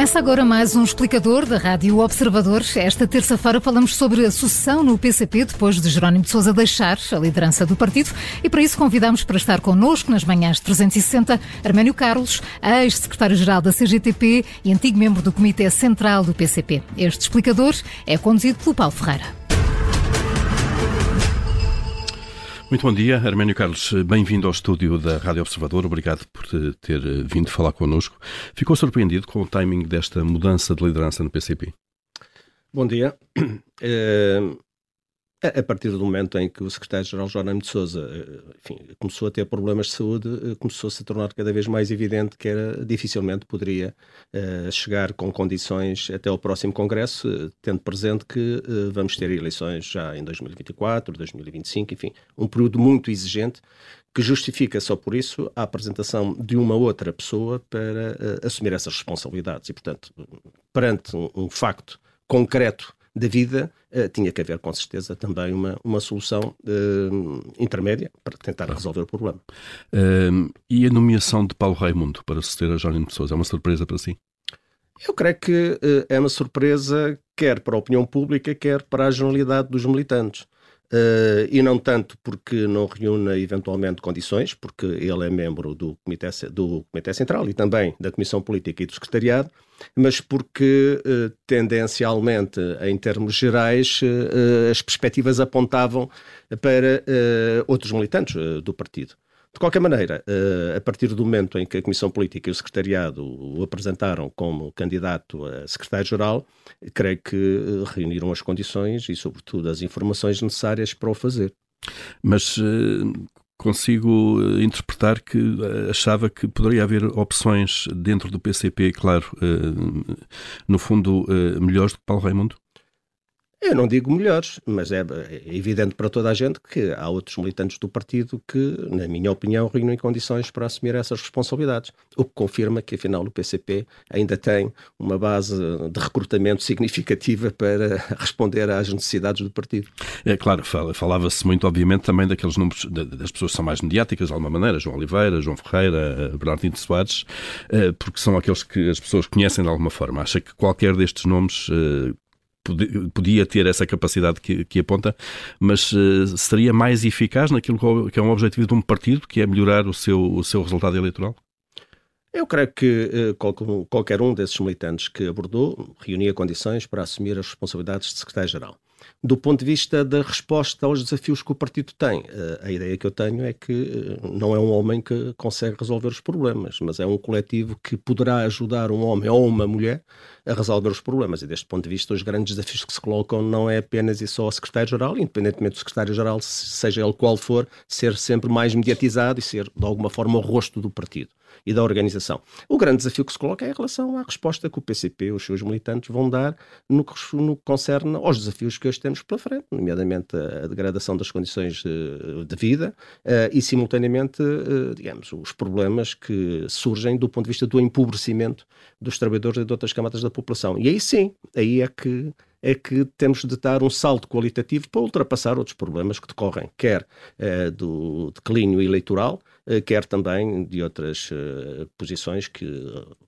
Começa agora mais um explicador da Rádio Observador. Esta terça-feira falamos sobre a sucessão no PCP depois de Jerónimo de Sousa deixar a liderança do partido e para isso convidamos para estar connosco nas manhãs 360 Arménio Carlos, ex-secretário-geral da CGTP e antigo membro do Comitê Central do PCP. Este explicador é conduzido pelo Paulo Ferreira. Muito bom dia, Arménio Carlos. Bem-vindo ao estúdio da Rádio Observador. Obrigado por ter vindo falar connosco. Ficou surpreendido com o timing desta mudança de liderança no PCP? Bom dia. Eh, a partir do momento em que o secretário-geral Jerónimo de Sousa eh, enfim, começou a ter problemas de saúde, eh, começou-se a tornar cada vez mais evidente que era dificilmente poderia uh, chegar com condições até ao próximo Congresso, uh, tendo presente que uh, vamos ter eleições já em 2024, 2025, enfim, um período muito exigente que justifica só por isso a apresentação de uma outra pessoa para assumir essas responsabilidades. E, portanto, perante um, um facto concreto da vida, uh, tinha que haver, com certeza, também uma, uma solução uh, intermédia para tentar resolver o problema. Uh, e a nomeação de Paulo Raimundo para suceder a Jónimo de Sousa é uma surpresa para si? Eu creio que é uma surpresa quer para a opinião pública, quer para a generalidade dos militantes. Uh, e não tanto porque não reúne eventualmente condições, porque ele é membro do Comitê, do Comitê Central e também da Comissão Política e do Secretariado, mas porque uh, tendencialmente, em termos gerais, uh, as perspectivas apontavam para outros militantes do partido. De qualquer maneira, eh, a partir do momento em que a Comissão Política e o Secretariado o apresentaram como candidato a secretário-geral, creio que eh, reuniram as condições e, sobretudo, as informações necessárias para o fazer. Mas eh, consigo interpretar que achava que poderia haver opções dentro do PCP, claro, no fundo, melhores do que Paulo Raimundo? Eu não digo melhores, mas é, é, evidente para toda a gente que há outros militantes do partido que, na minha opinião, reúnem condições para assumir essas responsabilidades. O que confirma que, afinal, o PCP ainda tem uma base de recrutamento significativa para responder às necessidades do partido. É claro, falava-se muito, obviamente, também daqueles números das pessoas que são mais mediáticas, de alguma maneira, João Oliveira, João Ferreira, Bernardino Soares, eh, porque são aqueles que as pessoas conhecem de alguma forma. Acha que qualquer destes nomes eh, podia ter essa capacidade que, que aponta, mas uh, seria mais eficaz naquilo que é um objetivo de um partido, que é melhorar o seu, o seu resultado eleitoral? Eu creio que uh, qualquer um desses militantes que abordou reunia condições para assumir as responsabilidades de secretário-geral do ponto de vista da resposta aos desafios que o partido tem. Eh, a ideia que eu tenho é que eh, não é um homem que consegue resolver os problemas, mas é um coletivo que poderá ajudar um homem ou uma mulher a resolver os problemas. E deste ponto de vista, os grandes desafios que se colocam não é apenas e só o secretário-geral, independentemente do secretário-geral, seja ele qual for, ser sempre mais mediatizado e ser, de alguma forma, o rosto do partido e da organização. O grande desafio que se coloca é em relação à resposta que o PCP os seus militantes vão dar no que, no que concerne aos desafios que hoje temos pela frente, nomeadamente a degradação das condições de vida eh, e, simultaneamente, eh, digamos, os problemas que surgem do ponto de vista do empobrecimento dos trabalhadores e de outras camadas da população. E aí sim, aí é que é que temos de dar um salto qualitativo para ultrapassar outros problemas que decorrem, quer do declínio eleitoral, eh, quer também de outras uh, posições que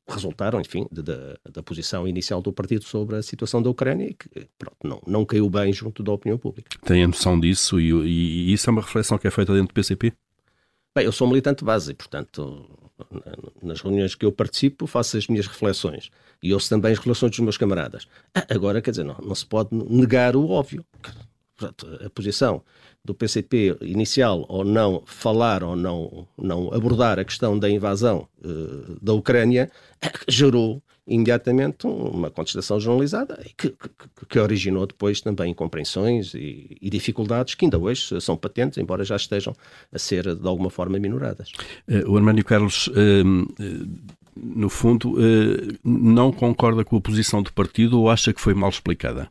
resultaram, enfim, de, de, da posição inicial do partido sobre a situação da Ucrânia e que pronto, não, não caiu bem junto da opinião pública. Tem a noção disso e, e, e isso é uma reflexão que é feita dentro do PCP? Bem, eu sou militante base e, portanto, nas reuniões que eu participo, faço as minhas reflexões e ouço também as relações dos meus camaradas. Ah, agora, quer dizer, não, não se pode negar o óbvio. Portanto, a posição do PCP inicial ou não falar ou não, não abordar a questão da invasão uh, da Ucrânia gerou imediatamente uma contestação generalizada que, que, que originou depois também incompreensões e, e, dificuldades que ainda hoje são patentes, embora já estejam a ser de alguma forma minoradas. Uh, o Armânio Carlos, uh, no fundo, não concorda com a posição do partido ou acha que foi mal explicada?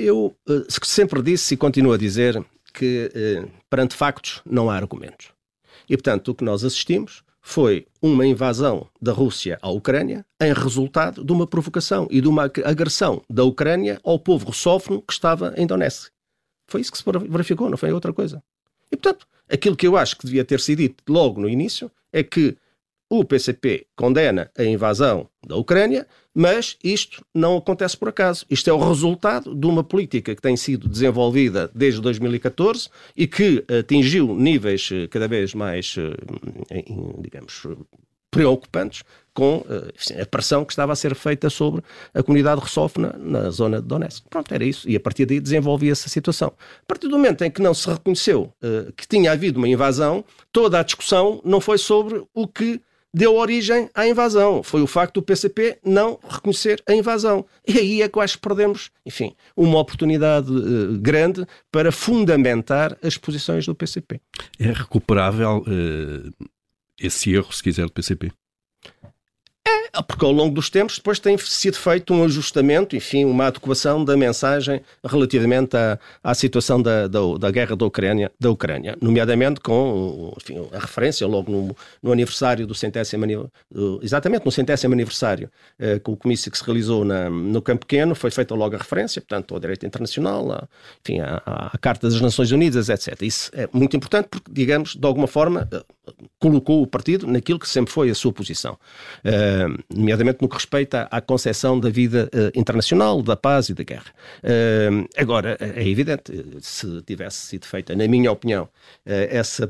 Eu uh, sempre disse e continuo a dizer que uh, perante factos não há argumentos. E, portanto, o que nós assistimos foi uma invasão da Rússia à Ucrânia em resultado de uma provocação e de uma agressão da Ucrânia ao povo russófono que estava em Donetsk. Foi isso que se verificou, não foi outra coisa. E, portanto, aquilo que eu acho que devia ter sido dito logo no início é que o PCP condena a invasão da Ucrânia, mas isto não acontece por acaso. Isto é o resultado de uma política que tem sido desenvolvida desde 2014 e que atingiu níveis eh, cada vez mais, eh, digamos, preocupantes com uh, a pressão que estava a ser feita sobre a comunidade russófona na zona de Donetsk. Pronto, era isso. E a partir daí desenvolvia-se a situação. A partir do momento em que não se reconheceu que tinha havido uma invasão, toda a discussão não foi sobre o que deu origem à invasão. Foi o facto do PCP não reconhecer a invasão. E aí é que acho que perdemos, enfim, uma oportunidade uh, grande para fundamentar as posições do PCP. É recuperável esse erro, se quiser, do PCP? É, porque ao longo dos tempos depois tem sido feito um ajustamento, enfim, uma adequação da mensagem relativamente à, à situação da, da, da, guerra da Ucrânia, da Ucrânia, nomeadamente com enfim, a referência logo no, no aniversário do centésimo, exatamente no centésimo aniversário, eh, com o comício que se realizou na, no Campo Pequeno, foi feita logo a referência, portanto, ao direito internacional, enfim, à, Carta das Nações Unidas, etc. Isso é muito importante porque, digamos, de alguma forma, eh, colocou o partido naquilo que sempre foi a sua posição. Uh, nomeadamente no que respeita à, concepção da vida uh, internacional, da paz e da guerra. Uh, agora, é evidente, se tivesse sido feita, na minha opinião, uh, essa,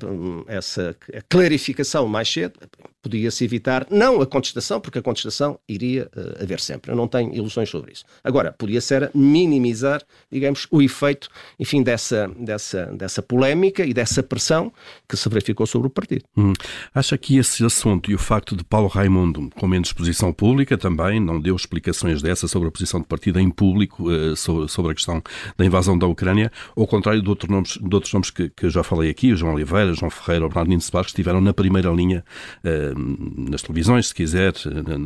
essa clarificação mais cedo, podia-se evitar, não a contestação, porque a contestação iria haver sempre. Eu não tenho ilusões sobre isso. Agora, podia ser minimizar, digamos, o efeito, enfim, dessa, dessa, dessa polémica e dessa pressão que se verificou sobre o partido. Hum. Acha que esse assunto e o facto de Paulo Raimundo, com menos exposição pública também, não deu explicações dessa sobre a posição do partido em público uh, sobre, a questão da invasão da Ucrânia, ao contrário de, outro nomes, de outros nomes que, que eu já falei aqui, o João Oliveira, João Ferreira, o Bernardino Soares, que estiveram na primeira linha uh, nas televisões, se quiser,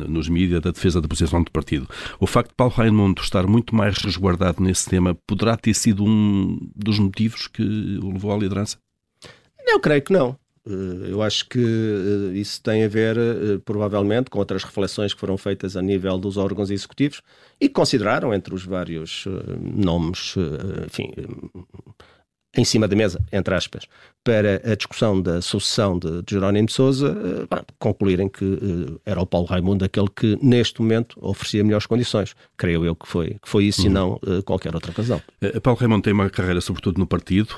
nos mídias, da defesa da posição do partido. O facto de Paulo Raimundo estar muito mais resguardado nesse tema poderá ter sido um dos motivos que o levou à liderança? Eu creio que não. Eh, eu acho que eh, isso tem a ver, eh, provavelmente, com outras reflexões que foram feitas a nível dos órgãos executivos e consideraram, entre os vários nomes, enfim, em cima da mesa, entre aspas, para a discussão da sucessão de, de Jerónimo de Sousa, uh, concluírem que uh, era o Paulo Raimundo aquele que, neste momento, oferecia melhores condições. Creio eu que foi, que foi isso uhum. e não uh, qualquer outra razão. Paulo Raimundo tem uma carreira, sobretudo no partido,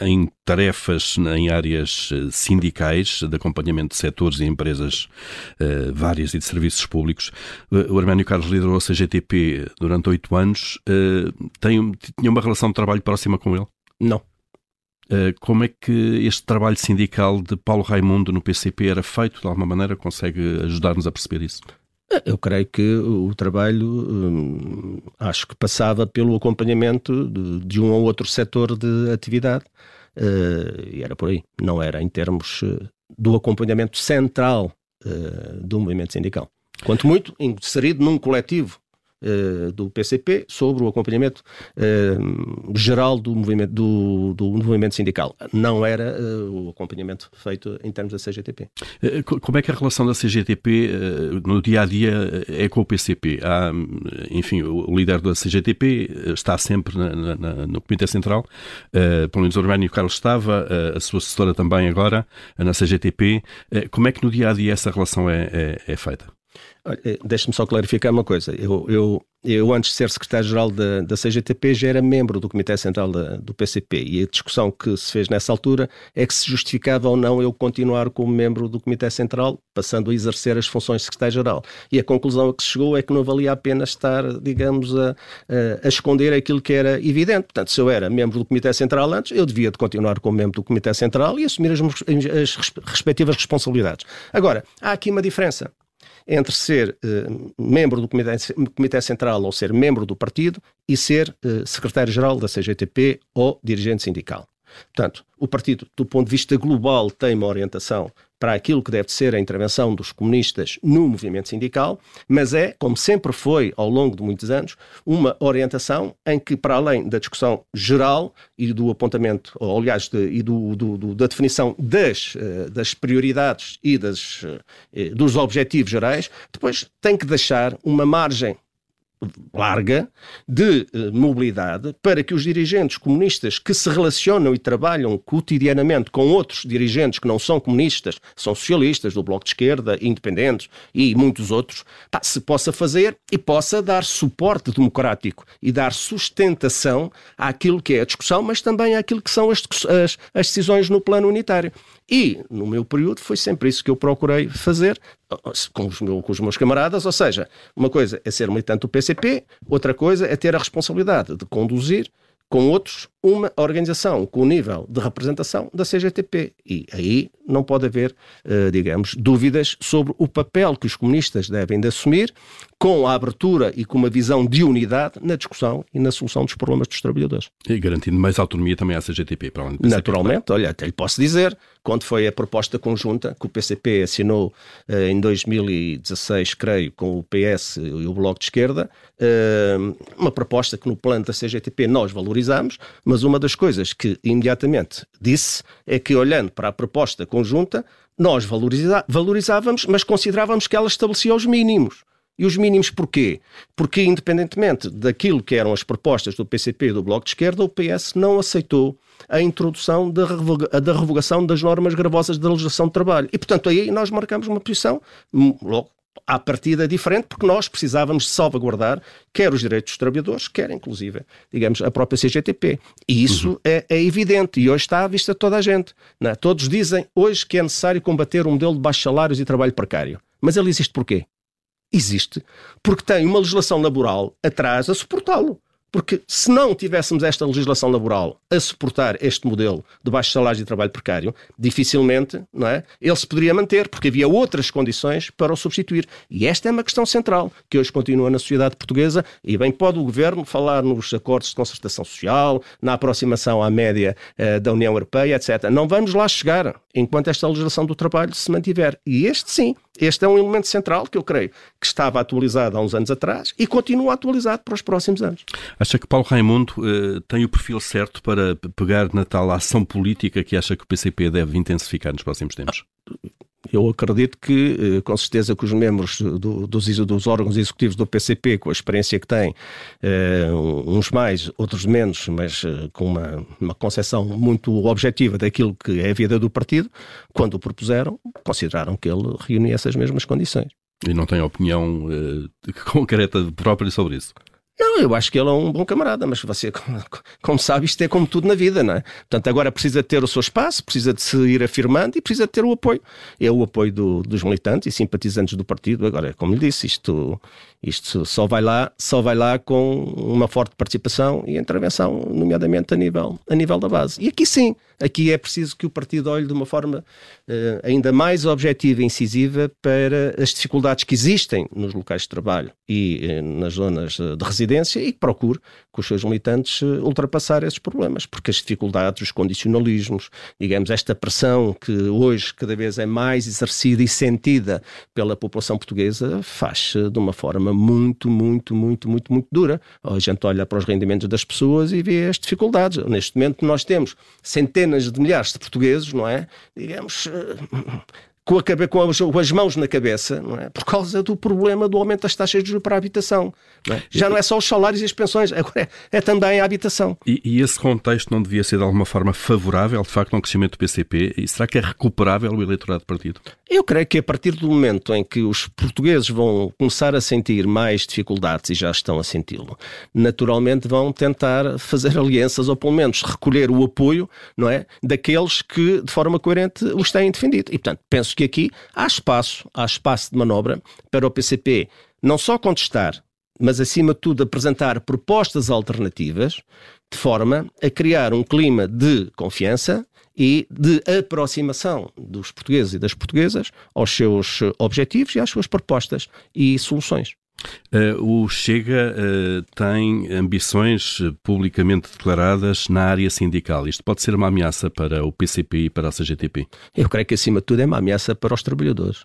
em tarefas em áreas sindicais, de acompanhamento de setores e empresas várias e de serviços públicos. o Arménio Carlos liderou a CGTP durante oito anos. tem, tinha uma relação de trabalho próxima com ele? Não. Uh, como é que este trabalho sindical de Paulo Raimundo no PCP era feito? De alguma maneira consegue ajudar-nos a perceber isso? Eh, eu creio que o trabalho hum, acho que passava pelo acompanhamento de, de, um ou outro setor de atividade uh, e era por aí. Não era em termos do acompanhamento central uh, do movimento sindical. Quanto muito inserido num coletivo do PCP sobre o acompanhamento uh, geral do movimento, do, do, movimento sindical. Não era uh, o acompanhamento feito em termos da CGTP. Como é que a relação da CGTP no dia a dia é com o PCP? Há, enfim, o líder da CGTP está sempre na, na, no Comitê Central, pelo menos o Urbano Carlos estava, a sua assessora também agora, na CGTP. como é que no dia a dia essa relação é, é, é feita? Eh, deixe-me só clarificar uma coisa. Eu, eu, eu antes de ser secretário-geral da, da CGTP, já era membro do Comitê Central da, do PCP e a discussão que se fez nessa altura é que se justificava ou não eu continuar como membro do Comitê Central, passando a exercer as funções de secretário-geral. E a conclusão a que se chegou é que não valia a pena estar, digamos, a, a, esconder aquilo que era evidente. Portanto, se eu era membro do Comitê Central antes, eu devia de continuar como membro do Comitê Central e assumir as, as respectivas responsabilidades. Agora, há aqui uma diferença entre ser uh, membro do comitê, comitê, Central ou ser membro do partido e ser uh, secretário-geral da CGTP ou dirigente sindical. Portanto, o partido, do ponto de vista global, tem uma orientação para aquilo que deve ser a intervenção dos comunistas no movimento sindical, mas é, como sempre foi ao longo de muitos anos, uma orientação em que, para além da discussão geral e do apontamento, ou aliás, de, e do, do, do, da definição das, eh, das prioridades e das, eh, dos objetivos gerais, depois tem que deixar uma margem larga de eh, mobilidade para que os dirigentes comunistas que se relacionam e trabalham cotidianamente com outros dirigentes que não são comunistas, são socialistas, do Bloco de Esquerda, independentes e muitos outros, pá, se possa fazer e possa dar suporte democrático e dar sustentação àquilo que é a discussão, mas também àquilo que são as, as, as decisões no plano unitário. E, no meu período, foi sempre isso que eu procurei fazer com os, meus, com os meus camaradas, ou seja, uma coisa é ser militante do PCP, outra coisa é ter a responsabilidade de conduzir com outros uma organização com o nível de representação da CGTP. E aí não pode haver, eh, digamos, dúvidas sobre o papel que os comunistas devem de assumir com a abertura e com uma visão de unidade na discussão e na solução dos problemas dos trabalhadores. E garantindo mais autonomia também à CGTP, para PCP. Naturalmente, olha, até lhe posso dizer, quando foi a proposta conjunta que o PCP assinou eh, em 2016, creio, com o PS e o Bloco de Esquerda, eh, uma proposta que no plano da CGTP nós valorizamos, mas uma das coisas que imediatamente disse é que, olhando para a proposta conjunta, nós valorizávamos, mas considerávamos que ela estabelecia os mínimos. E os mínimos porquê? Porque, independentemente daquilo que eram as propostas do PCP e do Bloco de Esquerda, o PS não aceitou a introdução da, da revogação das normas gravosas da legislação de trabalho. E, portanto, aí nós marcamos uma posição, hum, logo, à partida diferente, porque nós precisávamos de salvaguardar quer os direitos dos trabalhadores, quer, inclusive, digamos, a própria CGTP. E isso uhum. é, é, evidente e hoje está à vista de toda a gente. É? Todos dizem hoje que é necessário combater um modelo de baixos salários e trabalho precário. Mas ele existe porquê? Existe porque tem uma legislação laboral atrás a suportá-lo. Porque se não tivéssemos esta legislação laboral a suportar este modelo de baixos salários e trabalho precário, dificilmente não é, ele se poderia manter, porque havia outras condições para o substituir. E esta é uma questão central, que hoje continua na sociedade portuguesa, e bem pode o Governo falar nos acordos de concertação social, na aproximação à média eh, da União Europeia, etc. Não vamos lá chegar enquanto esta legislação do trabalho se mantiver. E este sim, este é um elemento central que eu creio que estava atualizado há uns anos atrás e continua atualizado para os próximos anos. Acha que Paulo Raimundo uh, tem o perfil certo para pegar na tal ação política que acha que o PCP deve intensificar nos próximos tempos? Eu acredito que, eh, com certeza, que os membros do, dos, dos, órgãos executivos do PCP, com a experiência que têm, eh, uns mais, outros menos, mas eh, com uma, uma concepção muito objetiva daquilo que é a vida do partido, quando o propuseram, consideraram que ele reunia essas mesmas condições. E não tem opinião concreta própria sobre isso? Não, eu acho que ele é um bom camarada, mas você, como sabe, isto é como tudo na vida, não é? Portanto, agora precisa ter o seu espaço, precisa de se ir afirmando e precisa ter o apoio. É o apoio do, dos militantes e simpatizantes do partido. Agora, como lhe disse, isto, isto só vai lá, só vai lá com uma forte participação e intervenção, nomeadamente a nível, a nível da base. E aqui sim, aqui é preciso que o partido olhe de uma forma uh, ainda mais objetiva e incisiva para as dificuldades que existem nos locais de trabalho e uh, nas zonas de residência e que procure com os seus militantes uh, ultrapassar esses problemas, porque as dificuldades, os condicionalismos, digamos, esta pressão que hoje cada vez é mais exercida e sentida pela população portuguesa faz de uma forma muito, muito, muito, muito, muito dura. A gente olha para os rendimentos das pessoas e vê as dificuldades. Neste momento nós temos centenas centenas de milhares de portugueses, não é? Digamos, eh, com, a, com, as, com, as, mãos na cabeça, não é? por causa do problema do aumento das taxas de juros para a habitação. Não é? Já não é só os salários e as pensões, agora é, é também a habitação. E, e, esse contexto não devia ser de alguma forma favorável, de facto, ao crescimento do PCP? E será que é recuperável o eleitorado do partido? Eu creio que a partir do momento em que os portugueses vão começar a sentir mais dificuldades e já estão a senti-lo, naturalmente vão tentar fazer alianças ou pelo menos recolher o apoio, não é, daqueles que de forma coerente os têm defendido. E portanto, penso penso que aqui há espaço, há espaço de manobra para o PCP não só contestar, mas acima de tudo apresentar propostas alternativas de forma a criar um clima de confiança e de aproximação dos portugueses e das portuguesas aos seus objetivos e às suas propostas e soluções. Uh, o Chega uh, tem ambições publicamente declaradas na área sindical. Isto pode ser uma ameaça para o PCP e para a CGTP? Eu creio que, acima de tudo, é uma ameaça para os trabalhadores.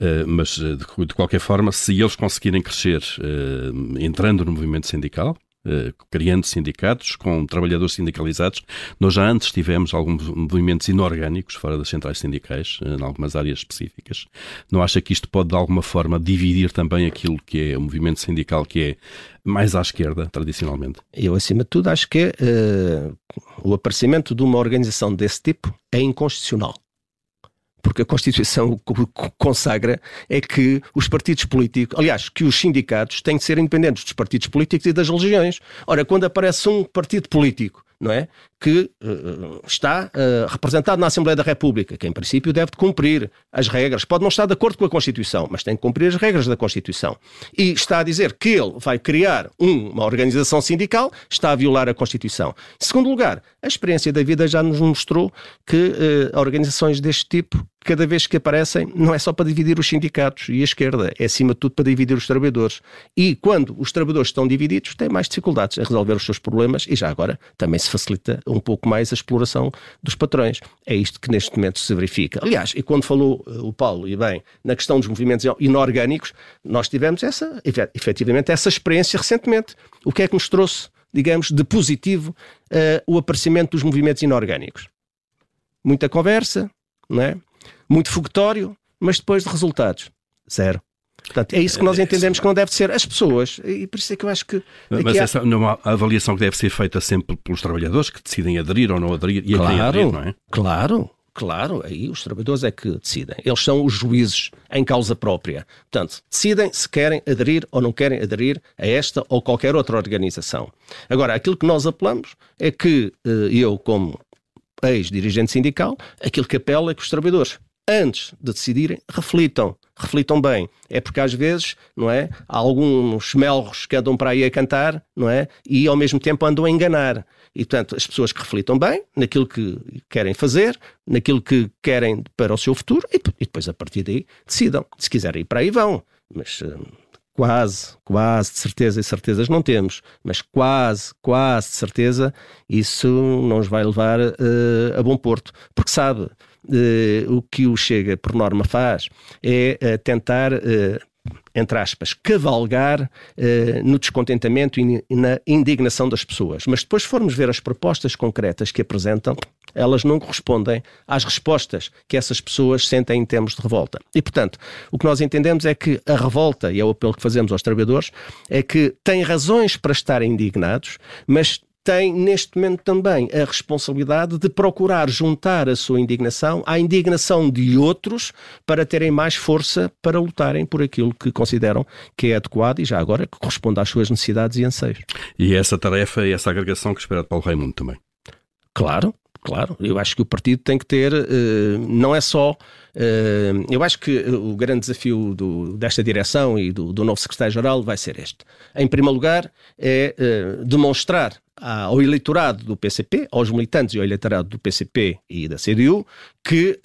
Uh, mas, de, de, qualquer forma, se eles conseguirem crescer entrando no movimento sindical, eh, criando sindicatos, com trabalhadores sindicalizados. Nós já antes tivemos alguns movimentos inorgânicos fora das centrais sindicais, eh, em algumas áreas específicas. Não acha que isto pode, de alguma forma, dividir também aquilo que é o movimento sindical, que é mais à esquerda, tradicionalmente? Eu, acima de tudo, acho que uh, o aparecimento de uma organização desse tipo é inconstitucional porque a Constituição consagra é que os partidos políticos, aliás, que os sindicatos têm de ser independentes dos partidos políticos e das religiões. Ora, quando aparece um partido político não é? que uh, está uh, representado na Assembleia da República, que em princípio deve cumprir as regras. Pode não estar de acordo com a Constituição, mas tem que cumprir as regras da Constituição. E está a dizer que ele vai criar um, uma organização sindical, está a violar a Constituição. Em segundo lugar, a experiência da vida já nos mostrou que uh, organizações deste tipo cada vez que aparecem, não é só para dividir os sindicatos e a esquerda, é acima de tudo para dividir os trabalhadores. E quando os trabalhadores estão divididos, têm mais dificuldades em resolver os seus problemas e já agora também se facilita um pouco mais a exploração dos patrões. É isto que neste momento se verifica. Aliás, e quando falou uh, o Paulo, e bem, na questão dos movimentos inorgânicos, nós tivemos essa, efetivamente, essa experiência recentemente. O que é que nos trouxe, digamos, de positivo uh, o aparecimento dos movimentos inorgânicos? Muita conversa, não é? muito fogotório, mas depois de resultados, zero. Portanto, é isso que nós é, é, entendemos que não deve ser as pessoas, e por isso é que eu acho que. Mas há... essa não há avaliação que deve ser feita sempre pelos trabalhadores que decidem aderir ou não aderir e claro, a aderir, não é? Claro, Claro, aí os trabalhadores é que decidem. Eles são os juízes em causa própria. Portanto, decidem se querem aderir ou não querem aderir a esta ou qualquer outra organização. Agora, aquilo que nós apelamos é que eh, eu, como ex-dirigente sindical, aquilo que apelo é que os trabalhadores antes de decidirem, reflitam. Reflitam bem. É porque às vezes, não é? Há alguns melros que andam para aí a cantar, não é? E ao mesmo tempo andam a enganar. E portanto, as pessoas que reflitam bem naquilo que querem fazer, naquilo que querem para o seu futuro, e, depois a partir daí decidam. Se quiserem ir para aí, vão. Mas. Hum, quase, quase de certeza, e certezas não temos, mas quase, quase de certeza, isso não nos vai levar uh, a bom porto. Porque sabe, o que o Chega, por norma, faz é uh, tentar entre aspas, cavalgar eh, no descontentamento e na indignação das pessoas. Mas depois formos ver as propostas concretas que apresentam, elas não correspondem às respostas que essas pessoas sentem em termos de revolta. E, portanto, o que nós entendemos é que a revolta, e é o apelo que fazemos aos trabalhadores, é que têm razões para estarem indignados, mas tem neste momento também a responsabilidade de procurar juntar a sua indignação à indignação de outros para terem mais força para lutarem por aquilo que consideram que é adequado e já agora que corresponde às suas necessidades e anseios. E essa tarefa e essa agregação que espera de Paulo Raimundo também. Claro, claro. Eu acho que o partido tem que ter, uh, não é só. Uh, eu acho que o grande desafio do, desta direção e do, do novo secretário-geral vai ser este. Em primeiro lugar, é uh, demonstrar ao eleitorado do PCP, aos militantes e ao eleitorado do PCP e da CDU, que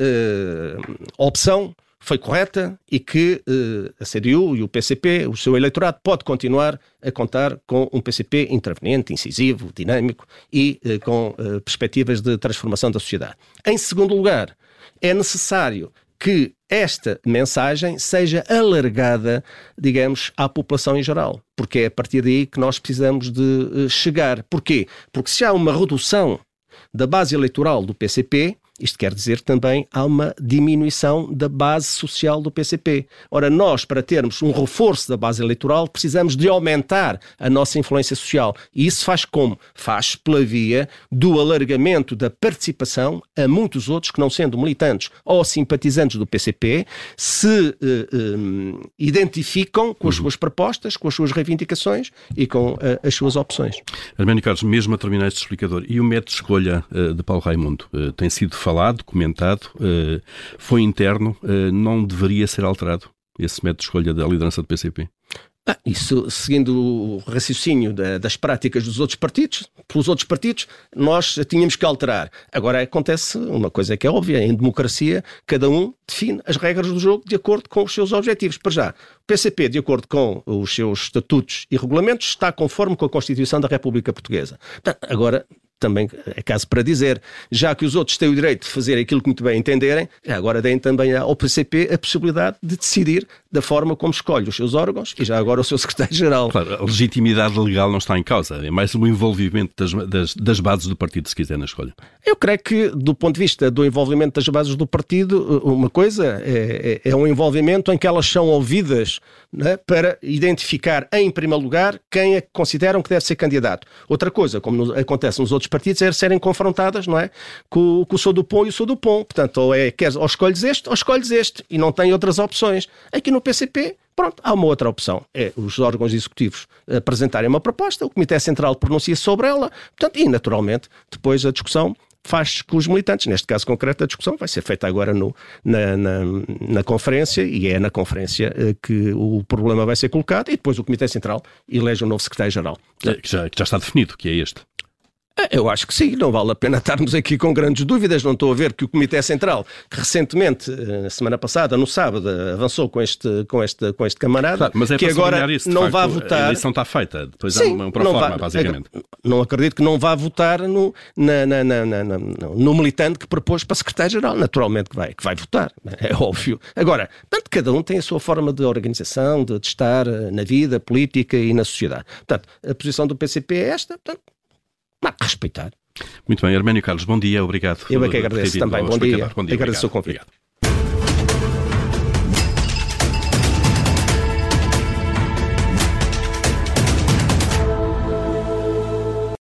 a opção foi correta e que uh, a CDU e o PCP, o seu eleitorado, pode continuar a contar com um PCP interveniente, incisivo, dinâmico e uh, com perspectivas de transformação da sociedade. Em segundo lugar, é necessário que esta mensagem seja alargada, digamos, à população em geral, porque é a partir daí que nós precisamos de chegar. Porquê? Porque se há uma redução da base eleitoral do PCP, isto quer dizer também há uma diminuição da base social do PCP. Ora, nós, para termos um reforço da base eleitoral, precisamos de aumentar a nossa influência social. E isso faz como? Faz pela via do alargamento da participação a muitos outros que, não sendo militantes ou simpatizantes do PCP, se uh, uh, identificam com as uhum. suas propostas, com as suas reivindicações e com uh, as suas opções. Arménio Carlos, mesmo a terminar este explicador, e o método de escolha de Paulo Raimundo tem sido falado, comentado, uh, foi interno, uh, não deveria ser alterado esse método de escolha da liderança do PCP? Ah, isso, seguindo o raciocínio da, das práticas dos outros partidos, pelos outros partidos, nós tínhamos que alterar. Agora acontece uma coisa que é óbvia: em democracia, cada um define as regras do jogo de acordo com os seus objetivos. Para já, o PCP, de acordo com os seus estatutos e regulamentos, está conforme com a Constituição da República Portuguesa. Agora, também é caso para dizer. Já que os outros têm o direito de fazer aquilo que muito bem entenderem, agora deem também ao PCP a possibilidade de decidir da forma como escolhe os seus órgãos e já agora o seu secretário-geral. Claro, a legitimidade legal não está em causa, é mais o envolvimento das, das, das, bases do partido, se quiser, na escolha. Eu creio que, do ponto de vista do envolvimento das bases do partido, uma coisa é, é, é um envolvimento em que elas são ouvidas né, para identificar, em primeiro lugar, quem é que consideram que deve ser candidato. Outra coisa, como acontece nos outros partidos, é serem confrontadas não é, com, com o Sou do Pão e o Sou do Pão. Portanto, ou, é, ou escolhes este ou escolhes este, e não tem outras opções. Aqui no PCP, pronto, há uma outra opção. É os órgãos executivos apresentarem uma proposta, o Comitê Central pronuncia sobre ela, portanto, e naturalmente, depois a discussão faz com os militantes. Neste caso concreto, a discussão vai ser feita agora no, na, na, na, conferência e é na conferência eh, que o problema vai ser colocado e depois o Comitê Central elege um novo secretário-geral. Que já, que já está definido, que é este. É, eu acho que sim, não vale a pena estarmos aqui com grandes dúvidas. Não estou a ver que o Comitê Central, que recentemente, eh, na semana passada, no sábado, avançou com este, com este, com este camarada, claro, mas é que agora isso, não facto, vai votar. A eleição está feita, depois sim, há uma proforma, basicamente. Não acredito que não vá votar no, na, na, na, no militante que propôs para secretário-geral. Naturalmente que vai, que vai votar, é óbvio. Agora, portanto, cada um tem a sua forma de organização, de, de estar eh, na vida política e na sociedade. Portanto, a posição do PCP é esta, portanto, mas respeitar. Muito bem, Arménio Carlos, bom dia, obrigado. Eu é que agradeço também, bom dia. bom dia. Agradeço o convite. Obrigado.